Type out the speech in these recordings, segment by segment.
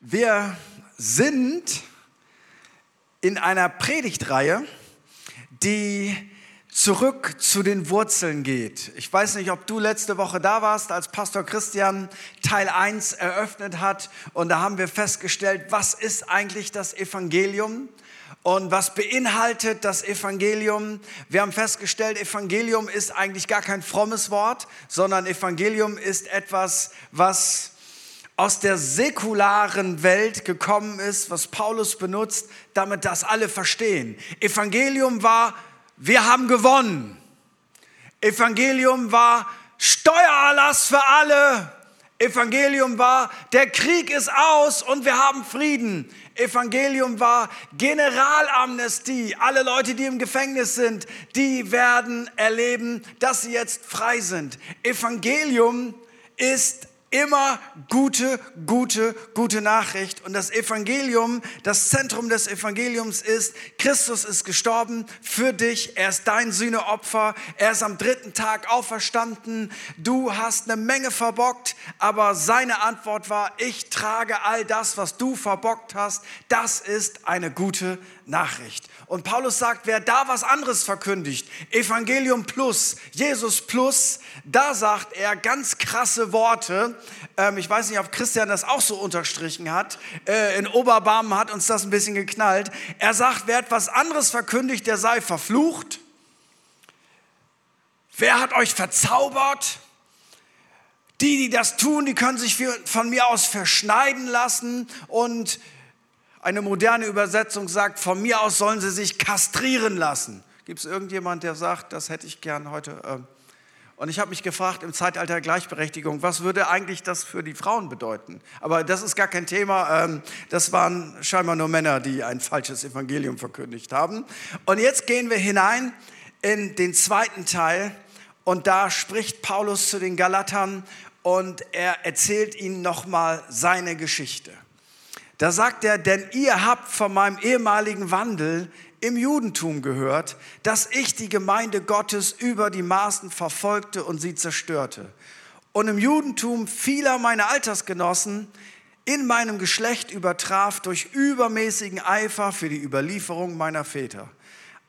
Wir sind in einer Predigtreihe, die zurück zu den Wurzeln geht. Ich weiß nicht, ob du letzte Woche da warst, als Pastor Christian Teil 1 eröffnet hat. Und da haben wir festgestellt, was ist eigentlich das Evangelium? Und was beinhaltet das Evangelium? Wir haben festgestellt, Evangelium ist eigentlich gar kein frommes Wort, sondern Evangelium ist etwas, was aus der säkularen Welt gekommen ist, was Paulus benutzt, damit das alle verstehen. Evangelium war, wir haben gewonnen. Evangelium war Steuererlass für alle. Evangelium war, der Krieg ist aus und wir haben Frieden. Evangelium war Generalamnestie. Alle Leute, die im Gefängnis sind, die werden erleben, dass sie jetzt frei sind. Evangelium ist immer gute, gute, gute Nachricht. Und das Evangelium, das Zentrum des Evangeliums ist, Christus ist gestorben für dich. Er ist dein Sühneopfer. Er ist am dritten Tag auferstanden. Du hast eine Menge verbockt, aber seine Antwort war, ich trage all das, was du verbockt hast. Das ist eine gute Nachricht. Und Paulus sagt, wer da was anderes verkündigt, Evangelium plus, Jesus plus, da sagt er ganz krasse Worte. Ähm, ich weiß nicht, ob Christian das auch so unterstrichen hat. Äh, in Oberbarmen hat uns das ein bisschen geknallt. Er sagt, wer etwas anderes verkündigt, der sei verflucht. Wer hat euch verzaubert? Die, die das tun, die können sich von mir aus verschneiden lassen und eine moderne Übersetzung sagt, von mir aus sollen sie sich kastrieren lassen. Gibt es irgendjemand, der sagt, das hätte ich gern heute? Ähm, und ich habe mich gefragt, im Zeitalter der Gleichberechtigung, was würde eigentlich das für die Frauen bedeuten? Aber das ist gar kein Thema. Ähm, das waren scheinbar nur Männer, die ein falsches Evangelium verkündigt haben. Und jetzt gehen wir hinein in den zweiten Teil. Und da spricht Paulus zu den Galatern und er erzählt ihnen nochmal seine Geschichte. Da sagt er, denn ihr habt von meinem ehemaligen Wandel im Judentum gehört, dass ich die Gemeinde Gottes über die Maßen verfolgte und sie zerstörte. Und im Judentum vieler meiner Altersgenossen in meinem Geschlecht übertraf durch übermäßigen Eifer für die Überlieferung meiner Väter.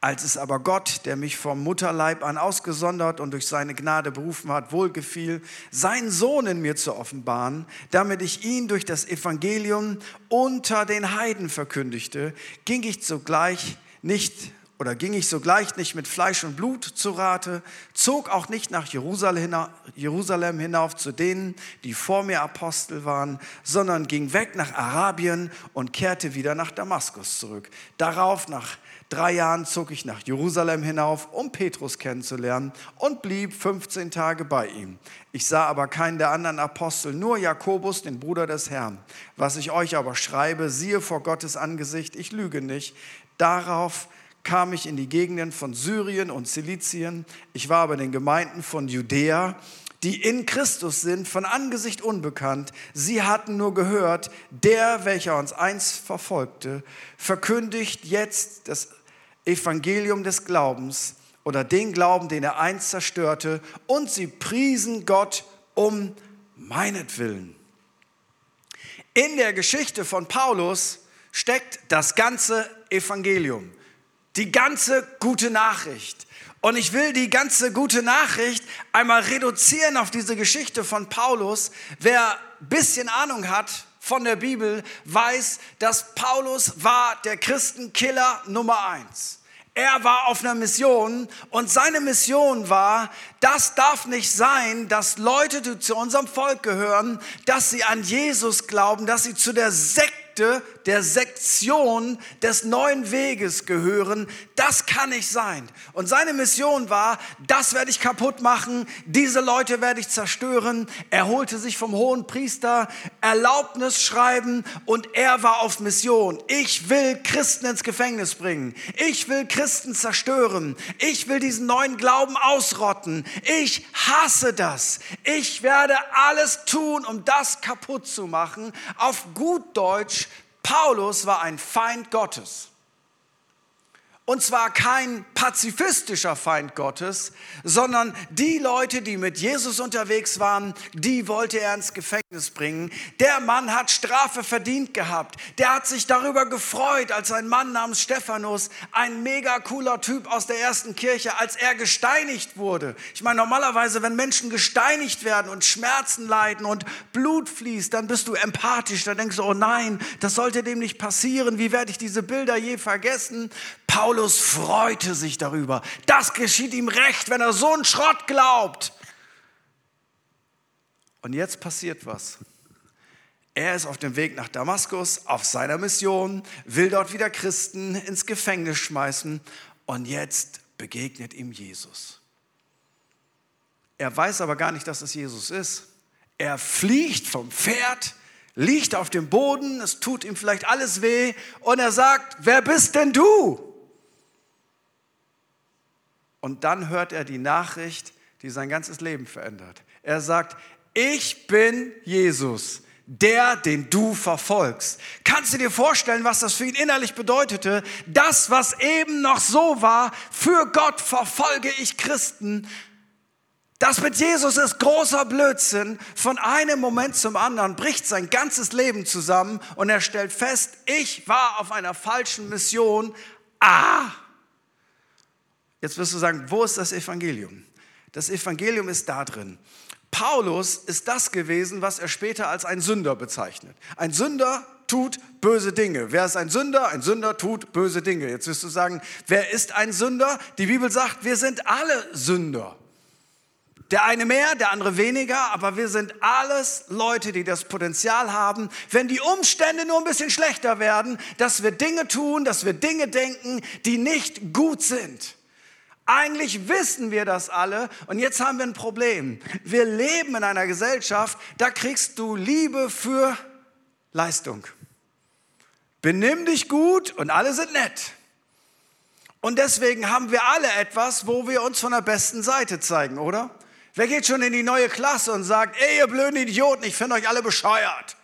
Als es aber Gott, der mich vom Mutterleib an ausgesondert und durch seine Gnade berufen hat, wohlgefiel, seinen Sohn in mir zu offenbaren, damit ich ihn durch das Evangelium unter den Heiden verkündigte, ging ich sogleich nicht oder ging ich sogleich nicht mit Fleisch und Blut zu Rate, zog auch nicht nach Jerusalem hinauf zu denen, die vor mir Apostel waren, sondern ging weg nach Arabien und kehrte wieder nach Damaskus zurück. Darauf nach drei Jahren zog ich nach Jerusalem hinauf, um Petrus kennenzulernen und blieb 15 Tage bei ihm. Ich sah aber keinen der anderen Apostel, nur Jakobus, den Bruder des Herrn. Was ich euch aber schreibe, siehe vor Gottes Angesicht, ich lüge nicht. Darauf kam ich in die Gegenden von Syrien und Zilizien. Ich war aber in den Gemeinden von Judäa die in Christus sind, von Angesicht unbekannt. Sie hatten nur gehört, der, welcher uns einst verfolgte, verkündigt jetzt das Evangelium des Glaubens oder den Glauben, den er einst zerstörte, und sie priesen Gott um meinetwillen. In der Geschichte von Paulus steckt das ganze Evangelium, die ganze gute Nachricht. Und ich will die ganze gute Nachricht einmal reduzieren auf diese Geschichte von Paulus. Wer ein bisschen Ahnung hat von der Bibel, weiß, dass Paulus war der Christenkiller Nummer eins. Er war auf einer Mission und seine Mission war, das darf nicht sein, dass Leute, die zu unserem Volk gehören, dass sie an Jesus glauben, dass sie zu der Sekte Sekte, der Sektion des neuen Weges gehören. Das kann nicht sein. Und seine Mission war, das werde ich kaputt machen, diese Leute werde ich zerstören. Er holte sich vom hohen Priester Erlaubnis schreiben und er war auf Mission. Ich will Christen ins Gefängnis bringen. Ich will Christen zerstören. Ich will diesen neuen Glauben ausrotten. Ich hasse das. Ich werde alles tun, um das kaputt zu machen. Auf gut Deutsch, Paulus war ein Feind Gottes. Und zwar kein pazifistischer Feind Gottes, sondern die Leute, die mit Jesus unterwegs waren, die wollte er ins Gefängnis bringen. Der Mann hat Strafe verdient gehabt. Der hat sich darüber gefreut, als ein Mann namens Stephanus, ein mega cooler Typ aus der ersten Kirche, als er gesteinigt wurde. Ich meine, normalerweise, wenn Menschen gesteinigt werden und Schmerzen leiden und Blut fließt, dann bist du empathisch. Dann denkst du, oh nein, das sollte dem nicht passieren. Wie werde ich diese Bilder je vergessen? Paulus freute sich darüber. Das geschieht ihm recht, wenn er so einen Schrott glaubt. Und jetzt passiert was. Er ist auf dem Weg nach Damaskus, auf seiner Mission, will dort wieder Christen ins Gefängnis schmeißen und jetzt begegnet ihm Jesus. Er weiß aber gar nicht, dass es Jesus ist. Er fliegt vom Pferd, liegt auf dem Boden, es tut ihm vielleicht alles weh und er sagt, wer bist denn du? Und dann hört er die Nachricht, die sein ganzes Leben verändert. Er sagt, ich bin Jesus, der, den du verfolgst. Kannst du dir vorstellen, was das für ihn innerlich bedeutete? Das, was eben noch so war, für Gott verfolge ich Christen. Das mit Jesus ist großer Blödsinn. Von einem Moment zum anderen bricht sein ganzes Leben zusammen und er stellt fest, ich war auf einer falschen Mission. Ah, Jetzt wirst du sagen, wo ist das Evangelium? Das Evangelium ist da drin. Paulus ist das gewesen, was er später als ein Sünder bezeichnet. Ein Sünder tut böse Dinge. Wer ist ein Sünder? Ein Sünder tut böse Dinge. Jetzt wirst du sagen, wer ist ein Sünder? Die Bibel sagt, wir sind alle Sünder. Der eine mehr, der andere weniger, aber wir sind alles Leute, die das Potenzial haben, wenn die Umstände nur ein bisschen schlechter werden, dass wir Dinge tun, dass wir Dinge denken, die nicht gut sind. Eigentlich wissen wir das alle und jetzt haben wir ein Problem. Wir leben in einer Gesellschaft, da kriegst du Liebe für Leistung. Benimm dich gut und alle sind nett. Und deswegen haben wir alle etwas, wo wir uns von der besten Seite zeigen, oder? Wer geht schon in die neue Klasse und sagt, ey, ihr blöden Idioten, ich finde euch alle bescheuert?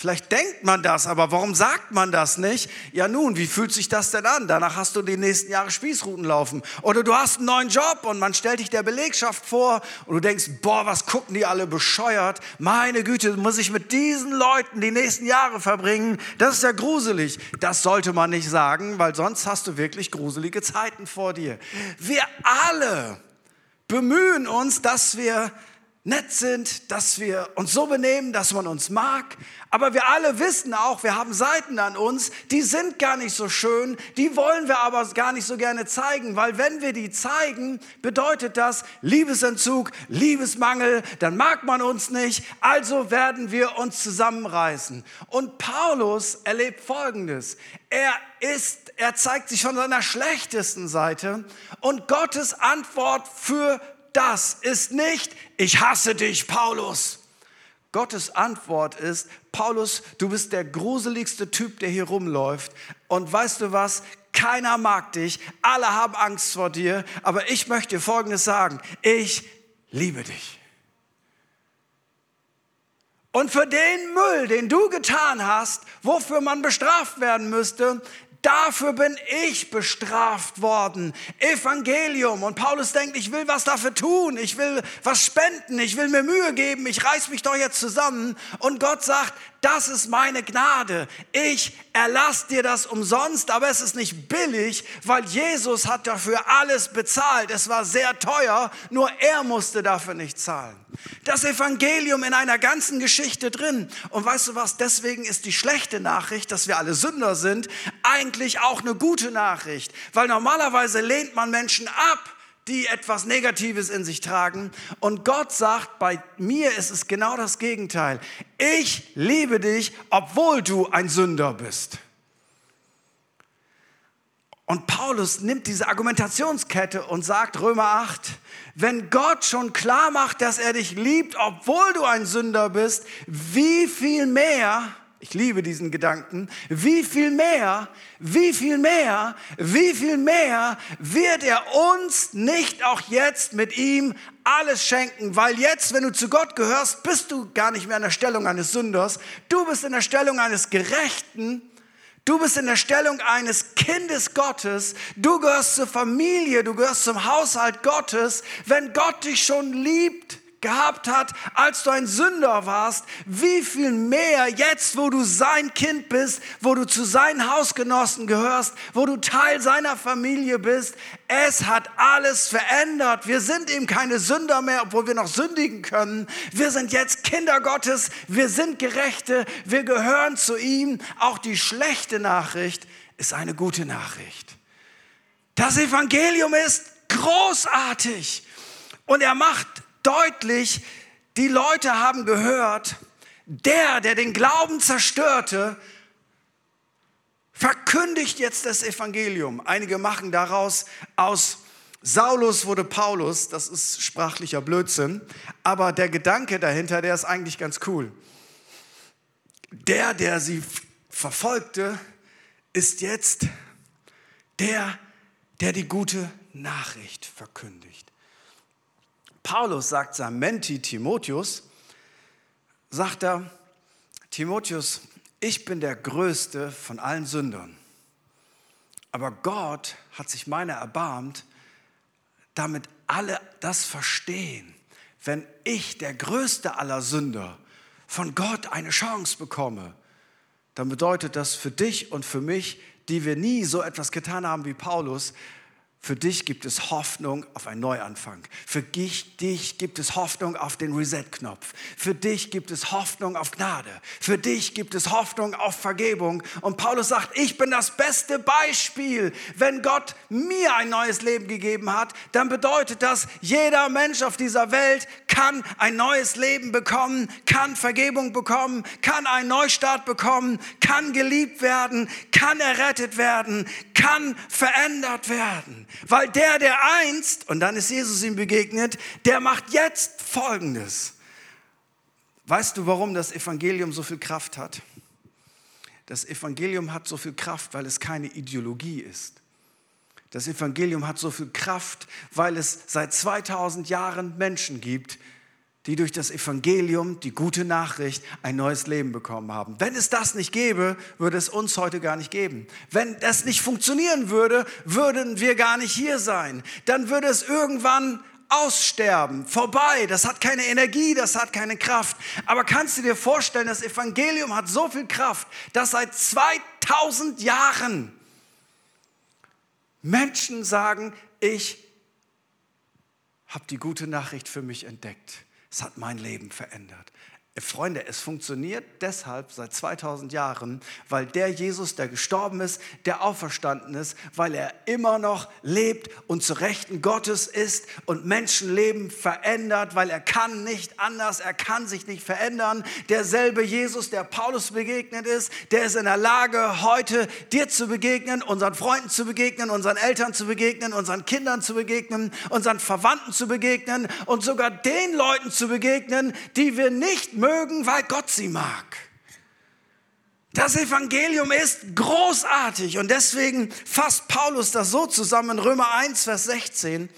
Vielleicht denkt man das, aber warum sagt man das nicht? Ja nun, wie fühlt sich das denn an? Danach hast du die nächsten Jahre Spießruten laufen. Oder du hast einen neuen Job und man stellt dich der Belegschaft vor und du denkst, boah, was gucken die alle bescheuert? Meine Güte, muss ich mit diesen Leuten die nächsten Jahre verbringen? Das ist ja gruselig. Das sollte man nicht sagen, weil sonst hast du wirklich gruselige Zeiten vor dir. Wir alle bemühen uns, dass wir nett sind, dass wir uns so benehmen, dass man uns mag. Aber wir alle wissen auch, wir haben Seiten an uns, die sind gar nicht so schön, die wollen wir aber gar nicht so gerne zeigen, weil wenn wir die zeigen, bedeutet das Liebesentzug, Liebesmangel, dann mag man uns nicht, also werden wir uns zusammenreißen. Und Paulus erlebt Folgendes. Er ist, er zeigt sich von seiner schlechtesten Seite und Gottes Antwort für das ist nicht, ich hasse dich, Paulus. Gottes Antwort ist, Paulus, du bist der gruseligste Typ, der hier rumläuft. Und weißt du was? Keiner mag dich, alle haben Angst vor dir, aber ich möchte dir Folgendes sagen, ich liebe dich. Und für den Müll, den du getan hast, wofür man bestraft werden müsste, Dafür bin ich bestraft worden. Evangelium. Und Paulus denkt, ich will was dafür tun. Ich will was spenden. Ich will mir Mühe geben. Ich reiß mich doch jetzt zusammen. Und Gott sagt, das ist meine Gnade. Ich erlasse dir das umsonst, aber es ist nicht billig, weil Jesus hat dafür alles bezahlt. Es war sehr teuer, nur er musste dafür nicht zahlen. Das Evangelium in einer ganzen Geschichte drin. Und weißt du was, deswegen ist die schlechte Nachricht, dass wir alle Sünder sind, eigentlich auch eine gute Nachricht, weil normalerweise lehnt man Menschen ab die etwas Negatives in sich tragen. Und Gott sagt, bei mir ist es genau das Gegenteil. Ich liebe dich, obwohl du ein Sünder bist. Und Paulus nimmt diese Argumentationskette und sagt, Römer 8, wenn Gott schon klar macht, dass er dich liebt, obwohl du ein Sünder bist, wie viel mehr ich liebe diesen Gedanken. Wie viel mehr, wie viel mehr, wie viel mehr wird er uns nicht auch jetzt mit ihm alles schenken? Weil jetzt, wenn du zu Gott gehörst, bist du gar nicht mehr in der Stellung eines Sünders. Du bist in der Stellung eines Gerechten. Du bist in der Stellung eines Kindes Gottes. Du gehörst zur Familie, du gehörst zum Haushalt Gottes. Wenn Gott dich schon liebt, gehabt hat, als du ein Sünder warst, wie viel mehr jetzt, wo du sein Kind bist, wo du zu seinen Hausgenossen gehörst, wo du Teil seiner Familie bist. Es hat alles verändert. Wir sind eben keine Sünder mehr, obwohl wir noch sündigen können. Wir sind jetzt Kinder Gottes. Wir sind Gerechte. Wir gehören zu ihm. Auch die schlechte Nachricht ist eine gute Nachricht. Das Evangelium ist großartig. Und er macht deutlich, die Leute haben gehört, der, der den Glauben zerstörte, verkündigt jetzt das Evangelium. Einige machen daraus aus Saulus wurde Paulus, das ist sprachlicher Blödsinn, aber der Gedanke dahinter, der ist eigentlich ganz cool. Der, der sie verfolgte, ist jetzt der, der die gute Nachricht verkündigt. Paulus sagt seinem Menti Timotheus, sagt er, Timotheus, ich bin der größte von allen Sündern. Aber Gott hat sich meiner erbarmt, damit alle das verstehen. Wenn ich, der größte aller Sünder, von Gott eine Chance bekomme, dann bedeutet das für dich und für mich, die wir nie so etwas getan haben wie Paulus, für dich gibt es Hoffnung auf einen Neuanfang. Für dich, dich gibt es Hoffnung auf den Reset-Knopf. Für dich gibt es Hoffnung auf Gnade. Für dich gibt es Hoffnung auf Vergebung. Und Paulus sagt, ich bin das beste Beispiel. Wenn Gott mir ein neues Leben gegeben hat, dann bedeutet das, jeder Mensch auf dieser Welt kann ein neues Leben bekommen, kann Vergebung bekommen, kann einen Neustart bekommen, kann geliebt werden, kann errettet werden, kann verändert werden. Weil der, der einst, und dann ist Jesus ihm begegnet, der macht jetzt Folgendes. Weißt du, warum das Evangelium so viel Kraft hat? Das Evangelium hat so viel Kraft, weil es keine Ideologie ist. Das Evangelium hat so viel Kraft, weil es seit 2000 Jahren Menschen gibt, die durch das Evangelium, die gute Nachricht, ein neues Leben bekommen haben. Wenn es das nicht gäbe, würde es uns heute gar nicht geben. Wenn das nicht funktionieren würde, würden wir gar nicht hier sein. Dann würde es irgendwann aussterben, vorbei. Das hat keine Energie, das hat keine Kraft. Aber kannst du dir vorstellen, das Evangelium hat so viel Kraft, dass seit 2000 Jahren Menschen sagen, ich habe die gute Nachricht für mich entdeckt. Es hat mein Leben verändert. Freunde, es funktioniert deshalb seit 2000 Jahren, weil der Jesus, der gestorben ist, der auferstanden ist, weil er immer noch lebt und zu Rechten Gottes ist und Menschenleben verändert, weil er kann nicht anders, er kann sich nicht verändern. Derselbe Jesus, der Paulus begegnet ist, der ist in der Lage, heute dir zu begegnen, unseren Freunden zu begegnen, unseren Eltern zu begegnen, unseren Kindern zu begegnen, unseren Verwandten zu begegnen und sogar den Leuten zu begegnen, die wir nicht mögen, weil Gott sie mag. Das Evangelium ist großartig und deswegen fasst Paulus das so zusammen in Römer 1, Vers 16.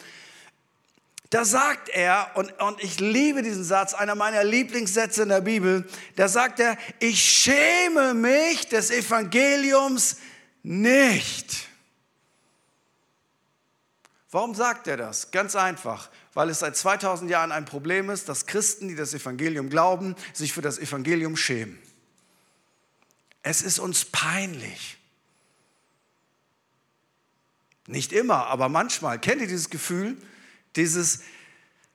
Da sagt er, und, und ich liebe diesen Satz, einer meiner Lieblingssätze in der Bibel, da sagt er, ich schäme mich des Evangeliums nicht. Warum sagt er das? Ganz einfach, weil es seit 2000 Jahren ein Problem ist, dass Christen, die das Evangelium glauben, sich für das Evangelium schämen. Es ist uns peinlich. Nicht immer, aber manchmal. Kennt ihr dieses Gefühl? Dieses,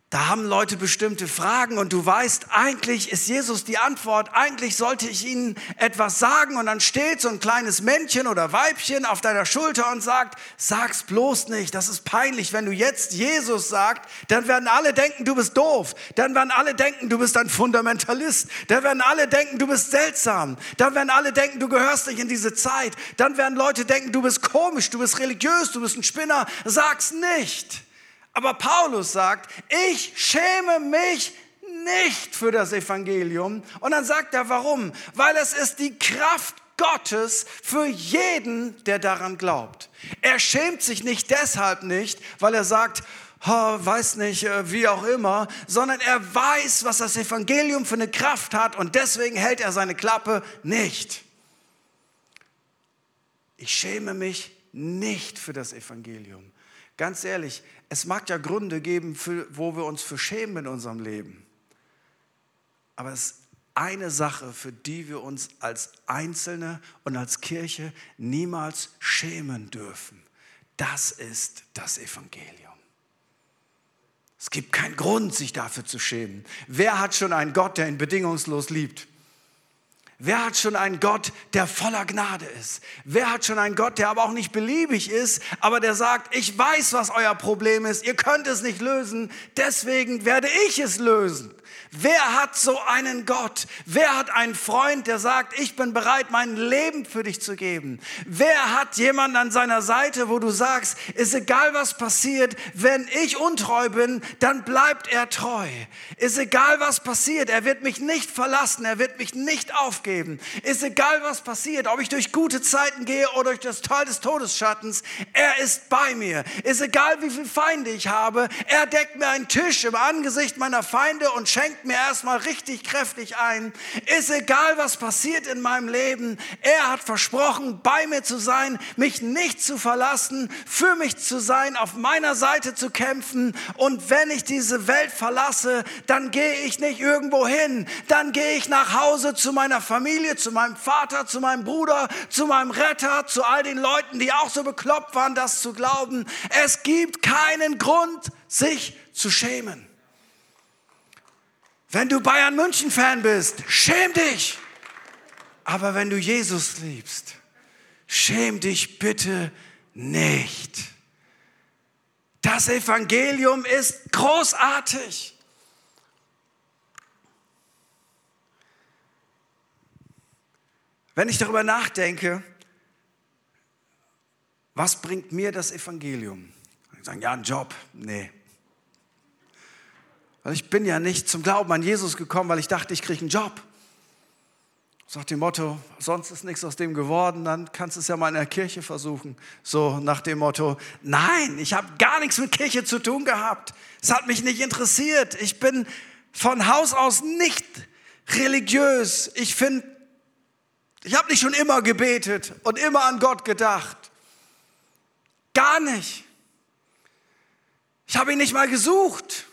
da haben Leute bestimmte Fragen und du weißt, eigentlich ist Jesus die Antwort, eigentlich sollte ich ihnen etwas sagen und dann steht so ein kleines Männchen oder Weibchen auf deiner Schulter und sagt, sag's bloß nicht, das ist peinlich. Wenn du jetzt Jesus sagst, dann werden alle denken, du bist doof. Dann werden alle denken, du bist ein Fundamentalist. Dann werden alle denken, du bist seltsam. Dann werden alle denken, du gehörst nicht in diese Zeit. Dann werden Leute denken, du bist komisch, du bist religiös, du bist ein Spinner. Sag's nicht. Aber Paulus sagt, ich schäme mich nicht für das Evangelium. Und dann sagt er, warum? Weil es ist die Kraft Gottes für jeden, der daran glaubt. Er schämt sich nicht deshalb nicht, weil er sagt, oh, weiß nicht, äh, wie auch immer, sondern er weiß, was das Evangelium für eine Kraft hat und deswegen hält er seine Klappe nicht. Ich schäme mich nicht für das Evangelium. Ganz ehrlich, es mag ja Gründe geben, für, wo wir uns für schämen in unserem Leben. Aber es ist eine Sache, für die wir uns als Einzelne und als Kirche niemals schämen dürfen. Das ist das Evangelium. Es gibt keinen Grund, sich dafür zu schämen. Wer hat schon einen Gott, der ihn bedingungslos liebt? Wer hat schon einen Gott, der voller Gnade ist? Wer hat schon einen Gott, der aber auch nicht beliebig ist, aber der sagt, ich weiß, was euer Problem ist, ihr könnt es nicht lösen, deswegen werde ich es lösen. Wer hat so einen Gott? Wer hat einen Freund, der sagt, ich bin bereit, mein Leben für dich zu geben? Wer hat jemanden an seiner Seite, wo du sagst, ist egal was passiert, wenn ich untreu bin, dann bleibt er treu. Ist egal was passiert, er wird mich nicht verlassen, er wird mich nicht aufgeben. Ist egal was passiert, ob ich durch gute Zeiten gehe oder durch das Tal des Todesschattens, er ist bei mir. Ist egal wie viele Feinde ich habe, er deckt mir einen Tisch im Angesicht meiner Feinde und schenkt schenkt mir erstmal richtig kräftig ein. Ist egal, was passiert in meinem Leben. Er hat versprochen, bei mir zu sein, mich nicht zu verlassen, für mich zu sein, auf meiner Seite zu kämpfen. Und wenn ich diese Welt verlasse, dann gehe ich nicht irgendwo hin. Dann gehe ich nach Hause zu meiner Familie, zu meinem Vater, zu meinem Bruder, zu meinem Retter, zu all den Leuten, die auch so bekloppt waren, das zu glauben. Es gibt keinen Grund, sich zu schämen. Wenn du Bayern München Fan bist, schäm dich. Aber wenn du Jesus liebst, schäm dich bitte nicht. Das Evangelium ist großartig. Wenn ich darüber nachdenke, was bringt mir das Evangelium? Ich sagen, ja, ein Job. Nee. Weil ich bin ja nicht zum Glauben an Jesus gekommen, weil ich dachte, ich kriege einen Job. Nach dem Motto, sonst ist nichts aus dem geworden, dann kannst du es ja mal in der Kirche versuchen. So nach dem Motto, nein, ich habe gar nichts mit Kirche zu tun gehabt. Es hat mich nicht interessiert. Ich bin von Haus aus nicht religiös. Ich finde, ich habe nicht schon immer gebetet und immer an Gott gedacht. Gar nicht. Ich habe ihn nicht mal gesucht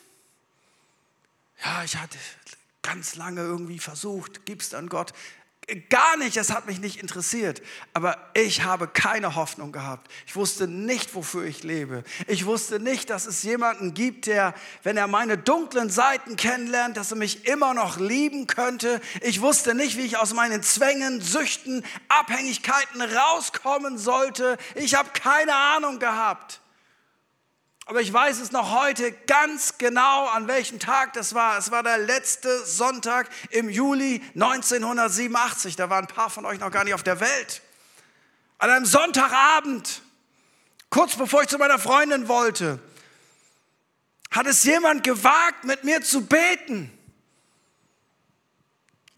ja, ich hatte ganz lange irgendwie versucht, gibst an Gott. Gar nicht, es hat mich nicht interessiert. Aber ich habe keine Hoffnung gehabt. Ich wusste nicht, wofür ich lebe. Ich wusste nicht, dass es jemanden gibt, der, wenn er meine dunklen Seiten kennenlernt, dass er mich immer noch lieben könnte. Ich wusste nicht, wie ich aus meinen Zwängen, Süchten, Abhängigkeiten rauskommen sollte. Ich habe keine Ahnung gehabt. Aber ich weiß es noch heute ganz genau, an welchem Tag das war. Es war der letzte Sonntag im Juli 1987. Da waren ein paar von euch noch gar nicht auf der Welt. An einem Sonntagabend, kurz bevor ich zu meiner Freundin wollte, hat es jemand gewagt, mit mir zu beten.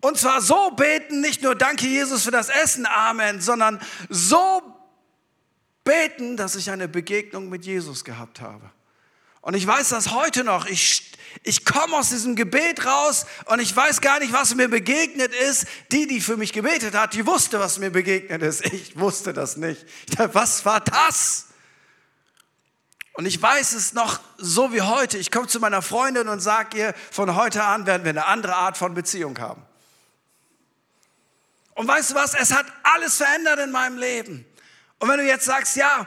Und zwar so beten, nicht nur Danke Jesus für das Essen, Amen, sondern so beten, dass ich eine Begegnung mit Jesus gehabt habe. Und ich weiß das heute noch. Ich, ich komme aus diesem Gebet raus und ich weiß gar nicht, was mir begegnet ist. Die, die für mich gebetet hat, die wusste, was mir begegnet ist. Ich wusste das nicht. Was war das? Und ich weiß es noch so wie heute. Ich komme zu meiner Freundin und sage ihr, von heute an werden wir eine andere Art von Beziehung haben. Und weißt du was? Es hat alles verändert in meinem Leben. Und wenn du jetzt sagst, ja,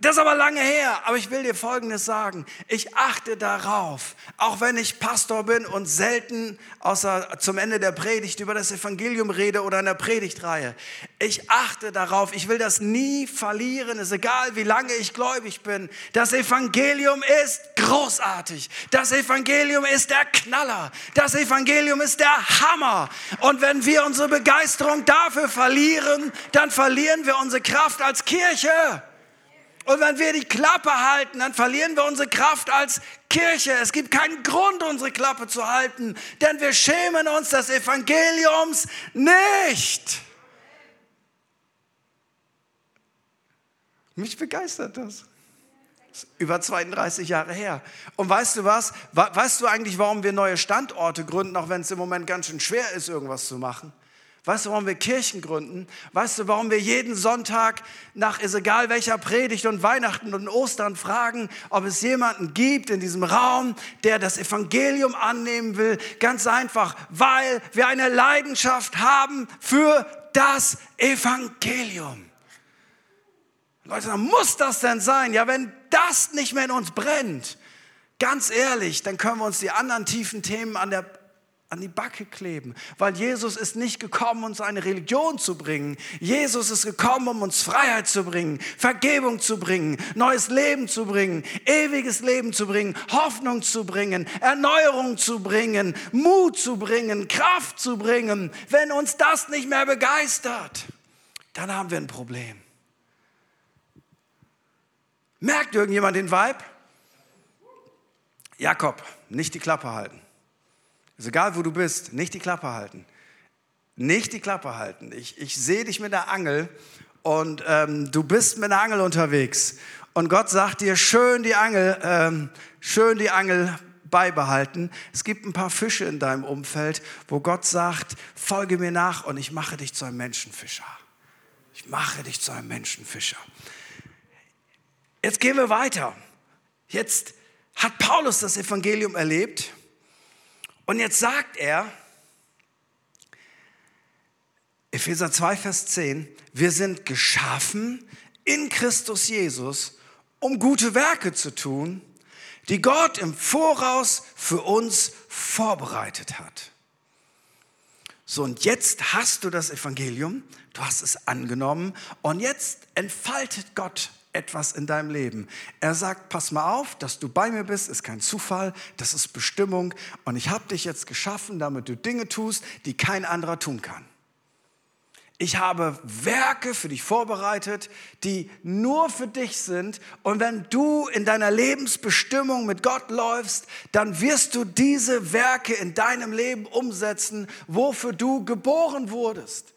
das ist aber lange her, aber ich will dir Folgendes sagen. Ich achte darauf, auch wenn ich Pastor bin und selten außer zum Ende der Predigt über das Evangelium rede oder in der Predigtreihe. Ich achte darauf, ich will das nie verlieren, ist egal wie lange ich gläubig bin. Das Evangelium ist großartig. Das Evangelium ist der Knaller. Das Evangelium ist der Hammer. Und wenn wir unsere Begeisterung dafür verlieren, dann verlieren wir unsere Kraft als Kirche. Und wenn wir die Klappe halten, dann verlieren wir unsere Kraft als Kirche. Es gibt keinen Grund, unsere Klappe zu halten, denn wir schämen uns des Evangeliums nicht. Mich begeistert das. das ist über 32 Jahre her. Und weißt du was? Weißt du eigentlich, warum wir neue Standorte gründen, auch wenn es im Moment ganz schön schwer ist, irgendwas zu machen? Weißt du, warum wir Kirchen gründen? Weißt du, warum wir jeden Sonntag nach ist egal welcher Predigt und Weihnachten und Ostern fragen, ob es jemanden gibt in diesem Raum, der das Evangelium annehmen will? Ganz einfach, weil wir eine Leidenschaft haben für das Evangelium. Leute, muss das denn sein? Ja, wenn das nicht mehr in uns brennt, ganz ehrlich, dann können wir uns die anderen tiefen Themen an der an die Backe kleben, weil Jesus ist nicht gekommen, uns eine Religion zu bringen. Jesus ist gekommen, um uns Freiheit zu bringen, Vergebung zu bringen, neues Leben zu bringen, ewiges Leben zu bringen, Hoffnung zu bringen, Erneuerung zu bringen, Mut zu bringen, Kraft zu bringen. Wenn uns das nicht mehr begeistert, dann haben wir ein Problem. Merkt irgendjemand den Vibe? Jakob, nicht die Klappe halten. Ist egal, wo du bist, nicht die Klappe halten. Nicht die Klappe halten. Ich, ich sehe dich mit der Angel und ähm, du bist mit der Angel unterwegs. Und Gott sagt dir, schön die Angel, ähm, schön die Angel beibehalten. Es gibt ein paar Fische in deinem Umfeld, wo Gott sagt, folge mir nach und ich mache dich zu einem Menschenfischer. Ich mache dich zu einem Menschenfischer. Jetzt gehen wir weiter. Jetzt hat Paulus das Evangelium erlebt und jetzt sagt er, Epheser 2, Vers 10, wir sind geschaffen in Christus Jesus, um gute Werke zu tun, die Gott im Voraus für uns vorbereitet hat. So, und jetzt hast du das Evangelium, du hast es angenommen und jetzt entfaltet Gott etwas in deinem Leben. Er sagt, pass mal auf, dass du bei mir bist, ist kein Zufall, das ist Bestimmung und ich habe dich jetzt geschaffen, damit du Dinge tust, die kein anderer tun kann. Ich habe Werke für dich vorbereitet, die nur für dich sind. Und wenn du in deiner Lebensbestimmung mit Gott läufst, dann wirst du diese Werke in deinem Leben umsetzen, wofür du geboren wurdest.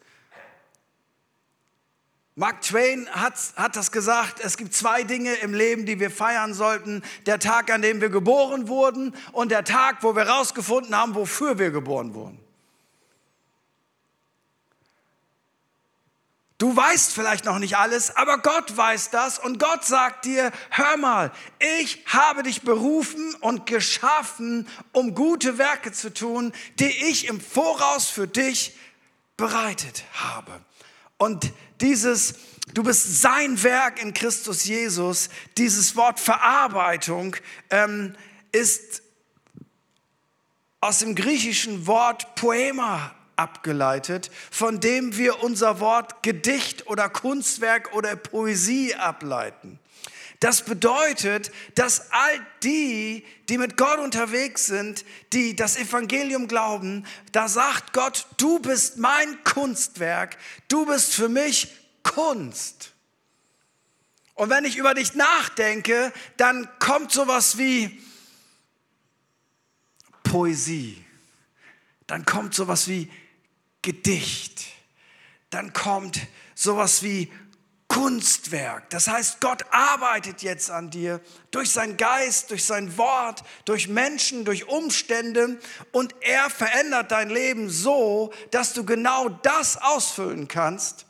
Mark Twain hat, hat das gesagt, es gibt zwei Dinge im Leben, die wir feiern sollten. Der Tag, an dem wir geboren wurden und der Tag, wo wir herausgefunden haben, wofür wir geboren wurden. Du weißt vielleicht noch nicht alles, aber Gott weiß das und Gott sagt dir, hör mal, ich habe dich berufen und geschaffen, um gute Werke zu tun, die ich im Voraus für dich bereitet habe. Und dieses, du bist sein Werk in Christus Jesus, dieses Wort Verarbeitung ähm, ist aus dem griechischen Wort Poema abgeleitet, von dem wir unser Wort Gedicht oder Kunstwerk oder Poesie ableiten. Das bedeutet, dass all die, die mit Gott unterwegs sind, die das Evangelium glauben, da sagt Gott, du bist mein Kunstwerk, du bist für mich Kunst. Und wenn ich über dich nachdenke, dann kommt sowas wie Poesie, dann kommt sowas wie Gedicht, dann kommt sowas wie Kunstwerk. Das heißt, Gott arbeitet jetzt an dir durch seinen Geist, durch sein Wort, durch Menschen, durch Umstände und er verändert dein Leben so, dass du genau das ausfüllen kannst,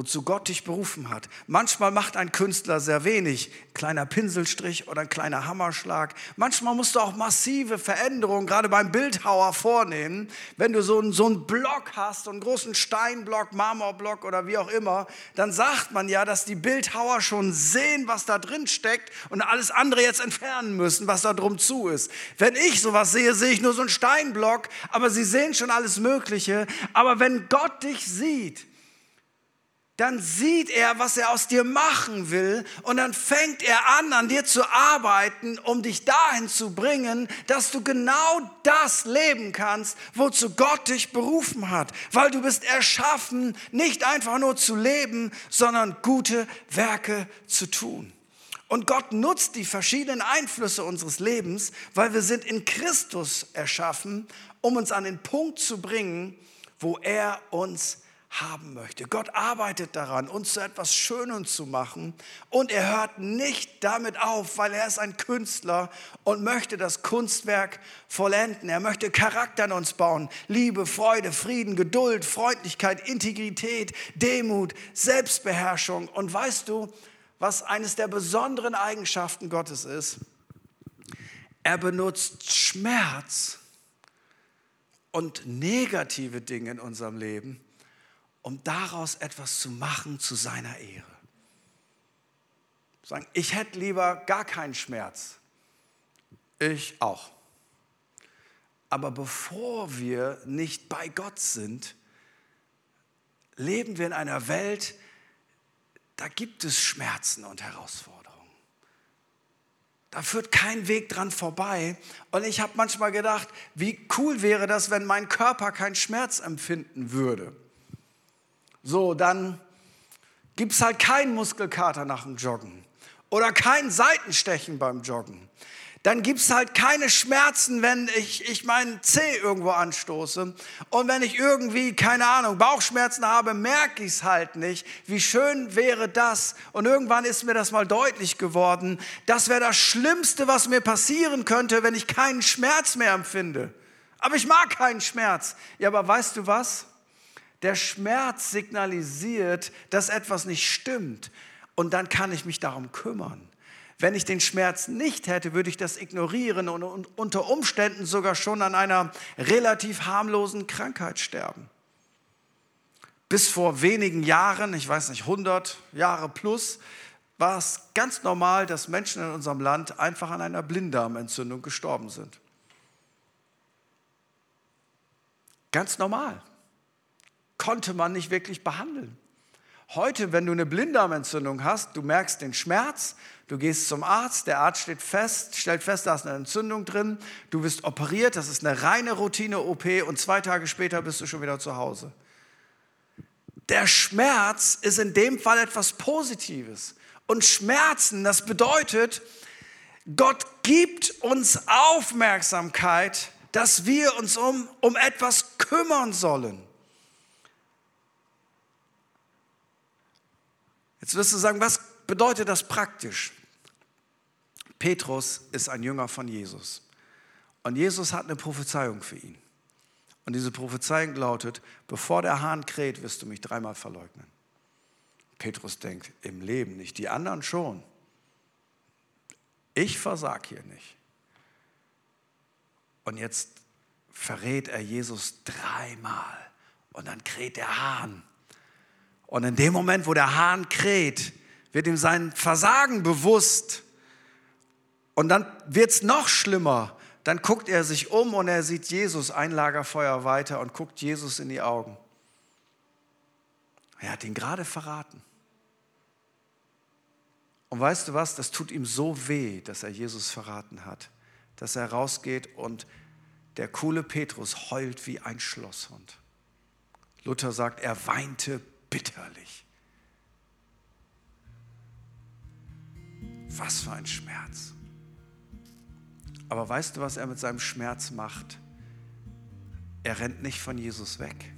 wozu Gott dich berufen hat. Manchmal macht ein Künstler sehr wenig, ein kleiner Pinselstrich oder ein kleiner Hammerschlag. Manchmal musst du auch massive Veränderungen, gerade beim Bildhauer, vornehmen. Wenn du so einen, so einen Block hast, so einen großen Steinblock, Marmorblock oder wie auch immer, dann sagt man ja, dass die Bildhauer schon sehen, was da drin steckt und alles andere jetzt entfernen müssen, was da drum zu ist. Wenn ich sowas sehe, sehe ich nur so einen Steinblock, aber sie sehen schon alles Mögliche. Aber wenn Gott dich sieht, dann sieht er, was er aus dir machen will und dann fängt er an, an dir zu arbeiten, um dich dahin zu bringen, dass du genau das leben kannst, wozu Gott dich berufen hat, weil du bist erschaffen, nicht einfach nur zu leben, sondern gute Werke zu tun. Und Gott nutzt die verschiedenen Einflüsse unseres Lebens, weil wir sind in Christus erschaffen, um uns an den Punkt zu bringen, wo er uns haben möchte. Gott arbeitet daran, uns zu etwas Schönem zu machen und er hört nicht damit auf, weil er ist ein Künstler und möchte das Kunstwerk vollenden. Er möchte Charakter in uns bauen. Liebe, Freude, Frieden, Geduld, Freundlichkeit, Integrität, Demut, Selbstbeherrschung. Und weißt du, was eines der besonderen Eigenschaften Gottes ist? Er benutzt Schmerz und negative Dinge in unserem Leben, um daraus etwas zu machen zu seiner Ehre. Sagen, ich hätte lieber gar keinen Schmerz. Ich auch. Aber bevor wir nicht bei Gott sind, leben wir in einer Welt, da gibt es Schmerzen und Herausforderungen. Da führt kein Weg dran vorbei. Und ich habe manchmal gedacht, wie cool wäre das, wenn mein Körper keinen Schmerz empfinden würde. So, dann gibt es halt keinen Muskelkater nach dem Joggen oder kein Seitenstechen beim Joggen dann gibt es halt keine Schmerzen, wenn ich, ich meinen Zeh irgendwo anstoße. Und wenn ich irgendwie, keine Ahnung, Bauchschmerzen habe, merke ich es halt nicht. Wie schön wäre das? Und irgendwann ist mir das mal deutlich geworden. Das wäre das Schlimmste, was mir passieren könnte, wenn ich keinen Schmerz mehr empfinde. Aber ich mag keinen Schmerz. Ja, aber weißt du was? Der Schmerz signalisiert, dass etwas nicht stimmt. Und dann kann ich mich darum kümmern. Wenn ich den Schmerz nicht hätte, würde ich das ignorieren und unter Umständen sogar schon an einer relativ harmlosen Krankheit sterben. Bis vor wenigen Jahren, ich weiß nicht, 100 Jahre plus, war es ganz normal, dass Menschen in unserem Land einfach an einer Blinddarmentzündung gestorben sind. Ganz normal. Konnte man nicht wirklich behandeln. Heute, wenn du eine Blinddarmentzündung hast, du merkst den Schmerz, du gehst zum Arzt, der Arzt steht fest, stellt fest, da ist eine Entzündung drin, du wirst operiert, das ist eine reine Routine-OP und zwei Tage später bist du schon wieder zu Hause. Der Schmerz ist in dem Fall etwas Positives. Und Schmerzen, das bedeutet, Gott gibt uns Aufmerksamkeit, dass wir uns um, um etwas kümmern sollen. Jetzt wirst du sagen, was bedeutet das praktisch? Petrus ist ein Jünger von Jesus. Und Jesus hat eine Prophezeiung für ihn. Und diese Prophezeiung lautet, bevor der Hahn kräht, wirst du mich dreimal verleugnen. Petrus denkt, im Leben nicht, die anderen schon. Ich versag hier nicht. Und jetzt verrät er Jesus dreimal. Und dann kräht der Hahn. Und in dem Moment, wo der Hahn kräht, wird ihm sein Versagen bewusst. Und dann wird es noch schlimmer. Dann guckt er sich um und er sieht Jesus ein Lagerfeuer weiter und guckt Jesus in die Augen. Er hat ihn gerade verraten. Und weißt du was, das tut ihm so weh, dass er Jesus verraten hat, dass er rausgeht und der coole Petrus heult wie ein Schlosshund. Luther sagt, er weinte bitterlich. Was für ein Schmerz. Aber weißt du, was er mit seinem Schmerz macht? Er rennt nicht von Jesus weg.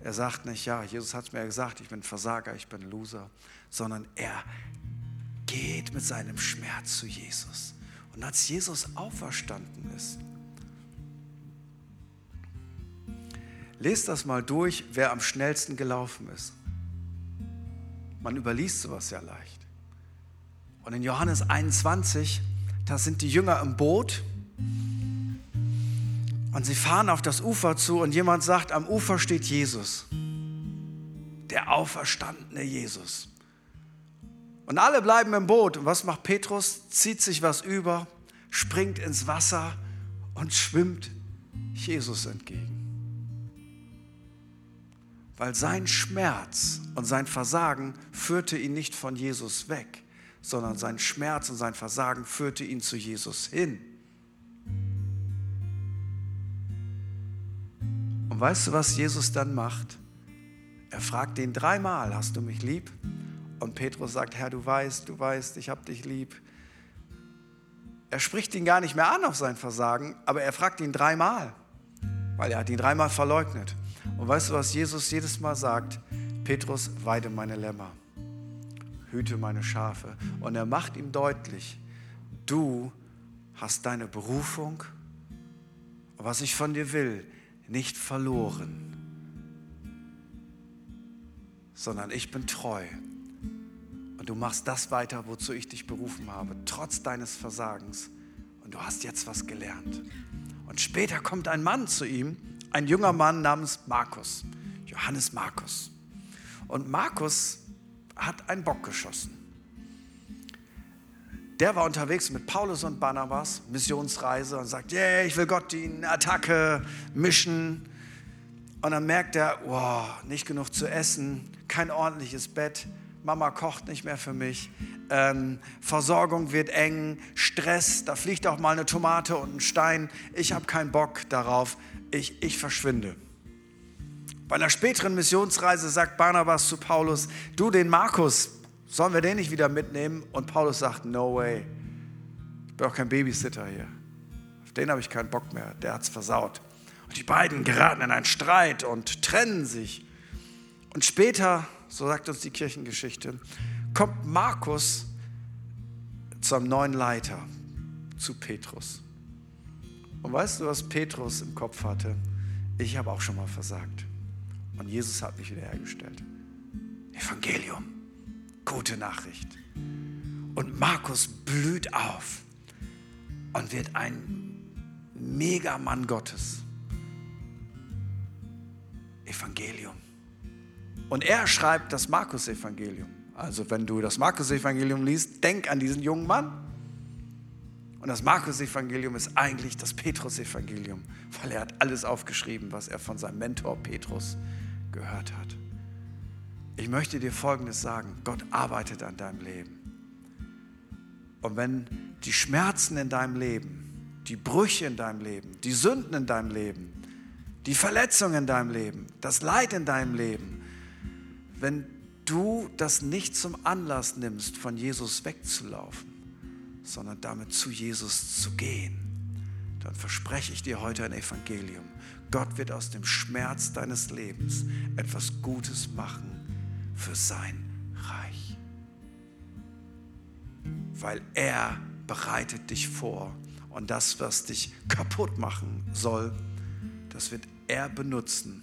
Er sagt nicht, ja, Jesus hat es mir gesagt, ich bin Versager, ich bin Loser, sondern er geht mit seinem Schmerz zu Jesus. Und als Jesus auferstanden ist, Lest das mal durch, wer am schnellsten gelaufen ist. Man überliest sowas ja leicht. Und in Johannes 21, da sind die Jünger im Boot und sie fahren auf das Ufer zu und jemand sagt, am Ufer steht Jesus, der auferstandene Jesus. Und alle bleiben im Boot. Und was macht Petrus? Zieht sich was über, springt ins Wasser und schwimmt Jesus entgegen weil sein Schmerz und sein Versagen führte ihn nicht von Jesus weg, sondern sein Schmerz und sein Versagen führte ihn zu Jesus hin. Und weißt du, was Jesus dann macht? Er fragt ihn dreimal, hast du mich lieb? Und Petrus sagt, Herr, du weißt, du weißt, ich habe dich lieb. Er spricht ihn gar nicht mehr an auf sein Versagen, aber er fragt ihn dreimal, weil er hat ihn dreimal verleugnet. Und weißt du, was Jesus jedes Mal sagt? Petrus, weide meine Lämmer, hüte meine Schafe. Und er macht ihm deutlich, du hast deine Berufung, was ich von dir will, nicht verloren, sondern ich bin treu. Und du machst das weiter, wozu ich dich berufen habe, trotz deines Versagens. Und du hast jetzt was gelernt. Und später kommt ein Mann zu ihm, ein junger Mann namens Markus, Johannes Markus. Und Markus hat einen Bock geschossen. Der war unterwegs mit Paulus und Barnabas, Missionsreise und sagt, yeah, ich will Gott dienen, Attacke, mischen. Und dann merkt er, wow, nicht genug zu essen, kein ordentliches Bett, Mama kocht nicht mehr für mich, ähm, Versorgung wird eng, Stress, da fliegt auch mal eine Tomate und ein Stein, ich habe keinen Bock darauf, ich, ich verschwinde. Bei einer späteren Missionsreise sagt Barnabas zu Paulus, du den Markus, sollen wir den nicht wieder mitnehmen? Und Paulus sagt, no way, ich bin auch kein Babysitter hier. Auf den habe ich keinen Bock mehr, der hat es versaut. Und die beiden geraten in einen Streit und trennen sich. Und später, so sagt uns die Kirchengeschichte, kommt Markus zum neuen Leiter, zu Petrus. Und weißt du, was Petrus im Kopf hatte? Ich habe auch schon mal versagt. Und Jesus hat mich wiederhergestellt. Evangelium, gute Nachricht. Und Markus blüht auf und wird ein Megamann Gottes. Evangelium. Und er schreibt das Markus-Evangelium. Also wenn du das Markus-Evangelium liest, denk an diesen jungen Mann. Und das Markus-Evangelium ist eigentlich das Petrus-Evangelium, weil er hat alles aufgeschrieben, was er von seinem Mentor Petrus gehört hat. Ich möchte dir Folgendes sagen. Gott arbeitet an deinem Leben. Und wenn die Schmerzen in deinem Leben, die Brüche in deinem Leben, die Sünden in deinem Leben, die Verletzungen in deinem Leben, das Leid in deinem Leben, wenn du das nicht zum Anlass nimmst, von Jesus wegzulaufen, sondern damit zu Jesus zu gehen, dann verspreche ich dir heute ein Evangelium. Gott wird aus dem Schmerz deines Lebens etwas Gutes machen für sein Reich. Weil er bereitet dich vor und das, was dich kaputt machen soll, das wird er benutzen,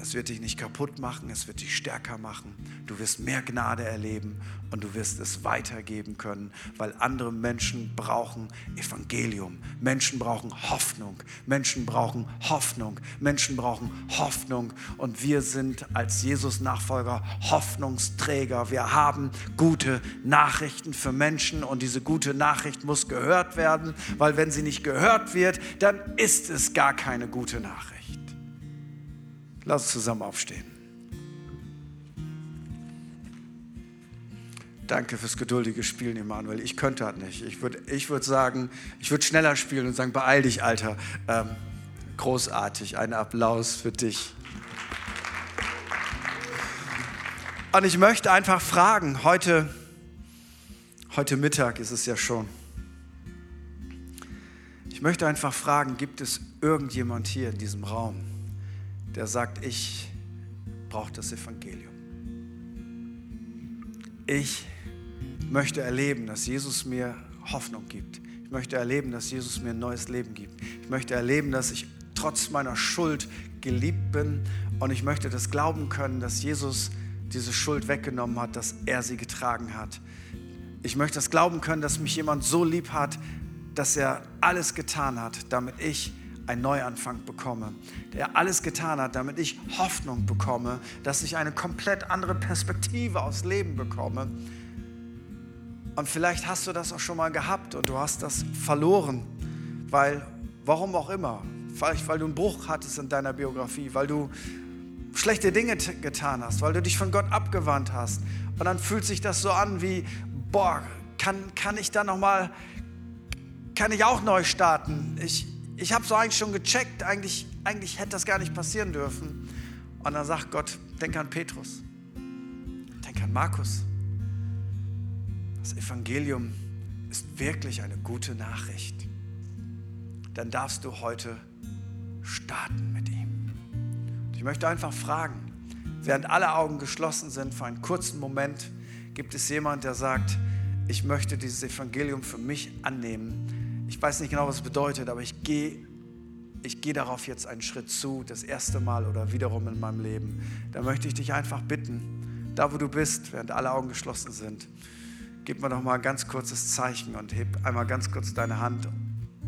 es wird dich nicht kaputt machen, es wird dich stärker machen. Du wirst mehr Gnade erleben und du wirst es weitergeben können, weil andere Menschen brauchen Evangelium. Menschen brauchen Hoffnung. Menschen brauchen Hoffnung. Menschen brauchen Hoffnung. Und wir sind als Jesus-Nachfolger Hoffnungsträger. Wir haben gute Nachrichten für Menschen und diese gute Nachricht muss gehört werden, weil wenn sie nicht gehört wird, dann ist es gar keine gute Nachricht. Lass uns zusammen aufstehen. Danke fürs geduldige Spielen, Emanuel. Ich könnte das nicht. Ich würde ich würd sagen, ich würde schneller spielen und sagen, beeil dich, Alter. Ähm, großartig. Ein Applaus für dich. Und ich möchte einfach fragen, heute, heute Mittag ist es ja schon. Ich möchte einfach fragen, gibt es irgendjemand hier in diesem Raum, der sagt, ich brauche das Evangelium. Ich möchte erleben, dass Jesus mir Hoffnung gibt. Ich möchte erleben, dass Jesus mir ein neues Leben gibt. Ich möchte erleben, dass ich trotz meiner Schuld geliebt bin und ich möchte das glauben können, dass Jesus diese Schuld weggenommen hat, dass er sie getragen hat. Ich möchte das glauben können, dass mich jemand so lieb hat, dass er alles getan hat, damit ich einen Neuanfang bekomme, der alles getan hat, damit ich Hoffnung bekomme, dass ich eine komplett andere Perspektive aufs Leben bekomme. Und vielleicht hast du das auch schon mal gehabt und du hast das verloren, weil, warum auch immer, vielleicht weil du einen Bruch hattest in deiner Biografie, weil du schlechte Dinge getan hast, weil du dich von Gott abgewandt hast. Und dann fühlt sich das so an wie, boah, kann, kann ich da nochmal, kann ich auch neu starten? Ich, ich habe so eigentlich schon gecheckt, eigentlich, eigentlich hätte das gar nicht passieren dürfen. Und dann sagt Gott, denk an Petrus, denk an Markus. Das Evangelium ist wirklich eine gute Nachricht. Dann darfst du heute starten mit ihm. Ich möchte einfach fragen, während alle Augen geschlossen sind, für einen kurzen Moment, gibt es jemand, der sagt, ich möchte dieses Evangelium für mich annehmen. Ich weiß nicht genau, was es bedeutet, aber ich gehe ich gehe darauf jetzt einen Schritt zu, das erste Mal oder wiederum in meinem Leben. Da möchte ich dich einfach bitten, da wo du bist, während alle Augen geschlossen sind, gib mir doch mal ein ganz kurzes Zeichen und heb einmal ganz kurz deine Hand,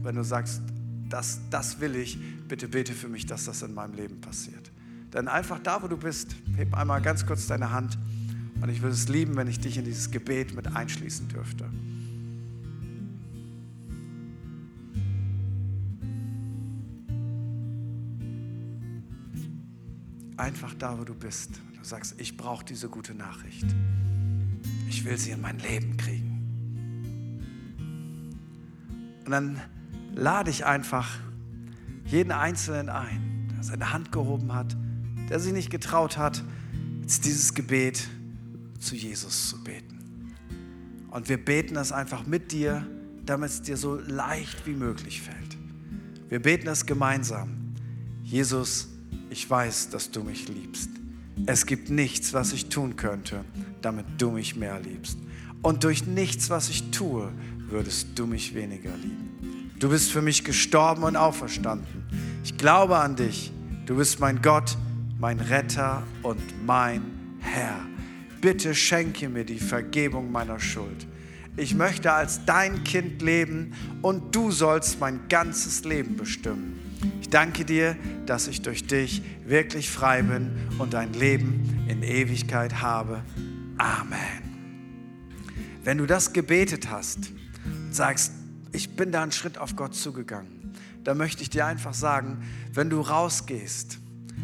wenn du sagst, das, das will ich, bitte bete für mich, dass das in meinem Leben passiert. Denn einfach da, wo du bist, heb einmal ganz kurz deine Hand und ich würde es lieben, wenn ich dich in dieses Gebet mit einschließen dürfte. Einfach da, wo du bist. Du sagst, ich brauche diese gute Nachricht. Ich will sie in mein Leben kriegen. Und dann lade ich einfach jeden Einzelnen ein, der seine Hand gehoben hat, der sich nicht getraut hat, jetzt dieses Gebet zu Jesus zu beten. Und wir beten das einfach mit dir, damit es dir so leicht wie möglich fällt. Wir beten das gemeinsam. Jesus, ich weiß, dass du mich liebst. Es gibt nichts, was ich tun könnte, damit du mich mehr liebst. Und durch nichts, was ich tue, würdest du mich weniger lieben. Du bist für mich gestorben und auferstanden. Ich glaube an dich. Du bist mein Gott, mein Retter und mein Herr bitte schenke mir die Vergebung meiner Schuld. Ich möchte als dein Kind leben und du sollst mein ganzes Leben bestimmen. Danke dir, dass ich durch dich wirklich frei bin und ein Leben in Ewigkeit habe. Amen. Wenn du das gebetet hast und sagst, ich bin da einen Schritt auf Gott zugegangen, dann möchte ich dir einfach sagen, wenn du rausgehst,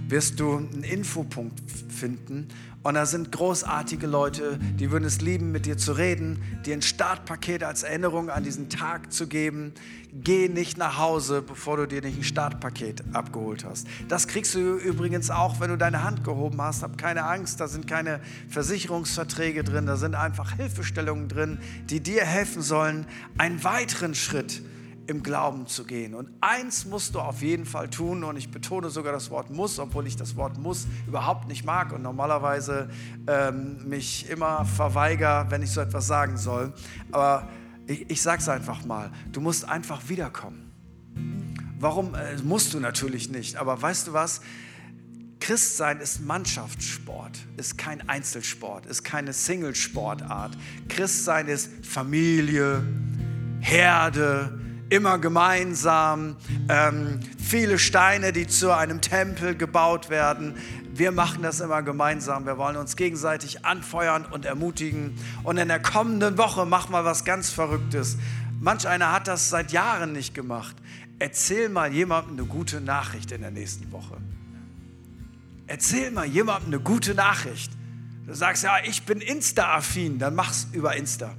wirst du einen Infopunkt finden und da sind großartige Leute, die würden es lieben, mit dir zu reden, dir ein Startpaket als Erinnerung an diesen Tag zu geben. Geh nicht nach Hause, bevor du dir nicht ein Startpaket abgeholt hast. Das kriegst du übrigens auch, wenn du deine Hand gehoben hast. Hab keine Angst, da sind keine Versicherungsverträge drin, da sind einfach Hilfestellungen drin, die dir helfen sollen, einen weiteren Schritt zu im Glauben zu gehen. Und eins musst du auf jeden Fall tun, und ich betone sogar das Wort muss, obwohl ich das Wort muss überhaupt nicht mag und normalerweise ähm, mich immer verweigere, wenn ich so etwas sagen soll. Aber ich, ich sage es einfach mal, du musst einfach wiederkommen. Warum äh, musst du natürlich nicht, aber weißt du was? Christsein ist Mannschaftssport, ist kein Einzelsport, ist keine Singlesportart. Christsein ist Familie, Herde, immer gemeinsam, ähm, viele Steine, die zu einem Tempel gebaut werden. Wir machen das immer gemeinsam. Wir wollen uns gegenseitig anfeuern und ermutigen. Und in der kommenden Woche machen wir was ganz Verrücktes. Manch einer hat das seit Jahren nicht gemacht. Erzähl mal jemandem eine gute Nachricht in der nächsten Woche. Erzähl mal jemandem eine gute Nachricht. Du sagst, ja, ich bin Insta-affin, dann mach's über Insta.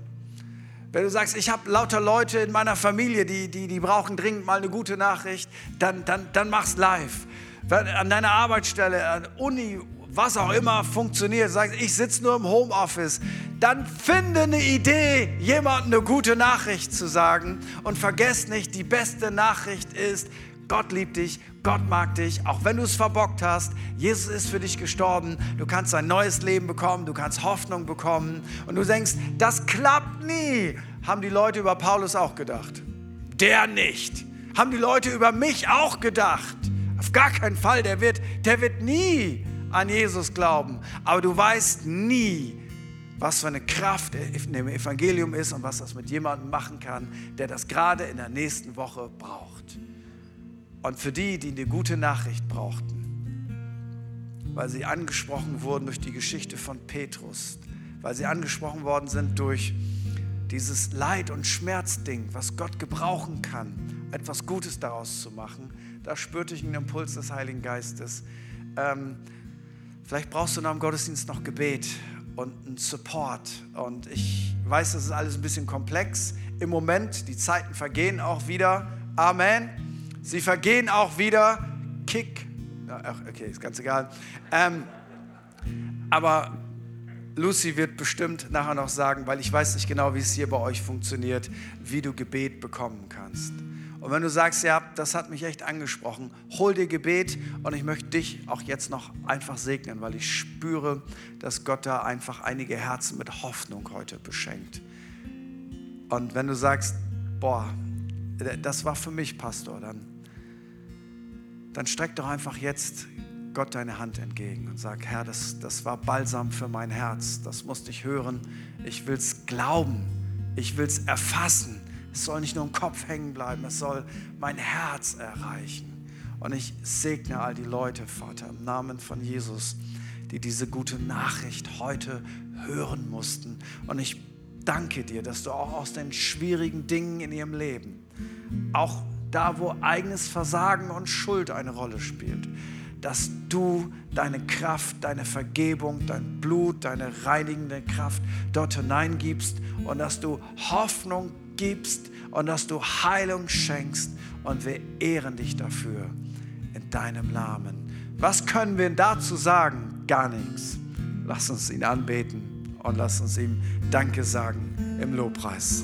Wenn du sagst, ich habe lauter Leute in meiner Familie, die, die, die brauchen dringend mal eine gute Nachricht, dann, dann, dann mach's live. Wenn an deiner Arbeitsstelle, an Uni, was auch immer funktioniert, sagst, ich sitze nur im Homeoffice, dann finde eine Idee, jemandem eine gute Nachricht zu sagen. Und vergiss nicht, die beste Nachricht ist, Gott liebt dich, Gott mag dich, auch wenn du es verbockt hast. Jesus ist für dich gestorben. Du kannst ein neues Leben bekommen, du kannst Hoffnung bekommen. Und du denkst, das klappt nie. Haben die Leute über Paulus auch gedacht? Der nicht. Haben die Leute über mich auch gedacht? Auf gar keinen Fall. Der wird, der wird nie an Jesus glauben. Aber du weißt nie, was für eine Kraft in dem Evangelium ist und was das mit jemandem machen kann, der das gerade in der nächsten Woche braucht. Und für die, die eine gute Nachricht brauchten, weil sie angesprochen wurden durch die Geschichte von Petrus, weil sie angesprochen worden sind durch dieses Leid- und Schmerzding, was Gott gebrauchen kann, etwas Gutes daraus zu machen, da spürte ich einen Impuls des Heiligen Geistes. Ähm, vielleicht brauchst du nach dem Gottesdienst noch Gebet und einen Support. Und ich weiß, das ist alles ein bisschen komplex im Moment. Die Zeiten vergehen auch wieder. Amen. Sie vergehen auch wieder. Kick. Ach, okay, ist ganz egal. Ähm, aber Lucy wird bestimmt nachher noch sagen, weil ich weiß nicht genau, wie es hier bei euch funktioniert, wie du Gebet bekommen kannst. Und wenn du sagst, ja, das hat mich echt angesprochen, hol dir Gebet und ich möchte dich auch jetzt noch einfach segnen, weil ich spüre, dass Gott da einfach einige Herzen mit Hoffnung heute beschenkt. Und wenn du sagst, boah, das war für mich, Pastor, dann, dann streck doch einfach jetzt Gott deine Hand entgegen und sag, Herr, das, das war Balsam für mein Herz, das musste ich hören, ich will es glauben, ich will es erfassen. Es soll nicht nur im Kopf hängen bleiben, es soll mein Herz erreichen. Und ich segne all die Leute, Vater, im Namen von Jesus, die diese gute Nachricht heute hören mussten. Und ich danke dir, dass du auch aus den schwierigen Dingen in ihrem Leben, auch da, wo eigenes Versagen und Schuld eine Rolle spielt, dass du deine Kraft, deine Vergebung, dein Blut, deine reinigende Kraft dort hineingibst und dass du Hoffnung gibst und dass du Heilung schenkst. Und wir ehren dich dafür in deinem Namen. Was können wir dazu sagen? Gar nichts. Lass uns ihn anbeten und lass uns ihm Danke sagen im Lobpreis.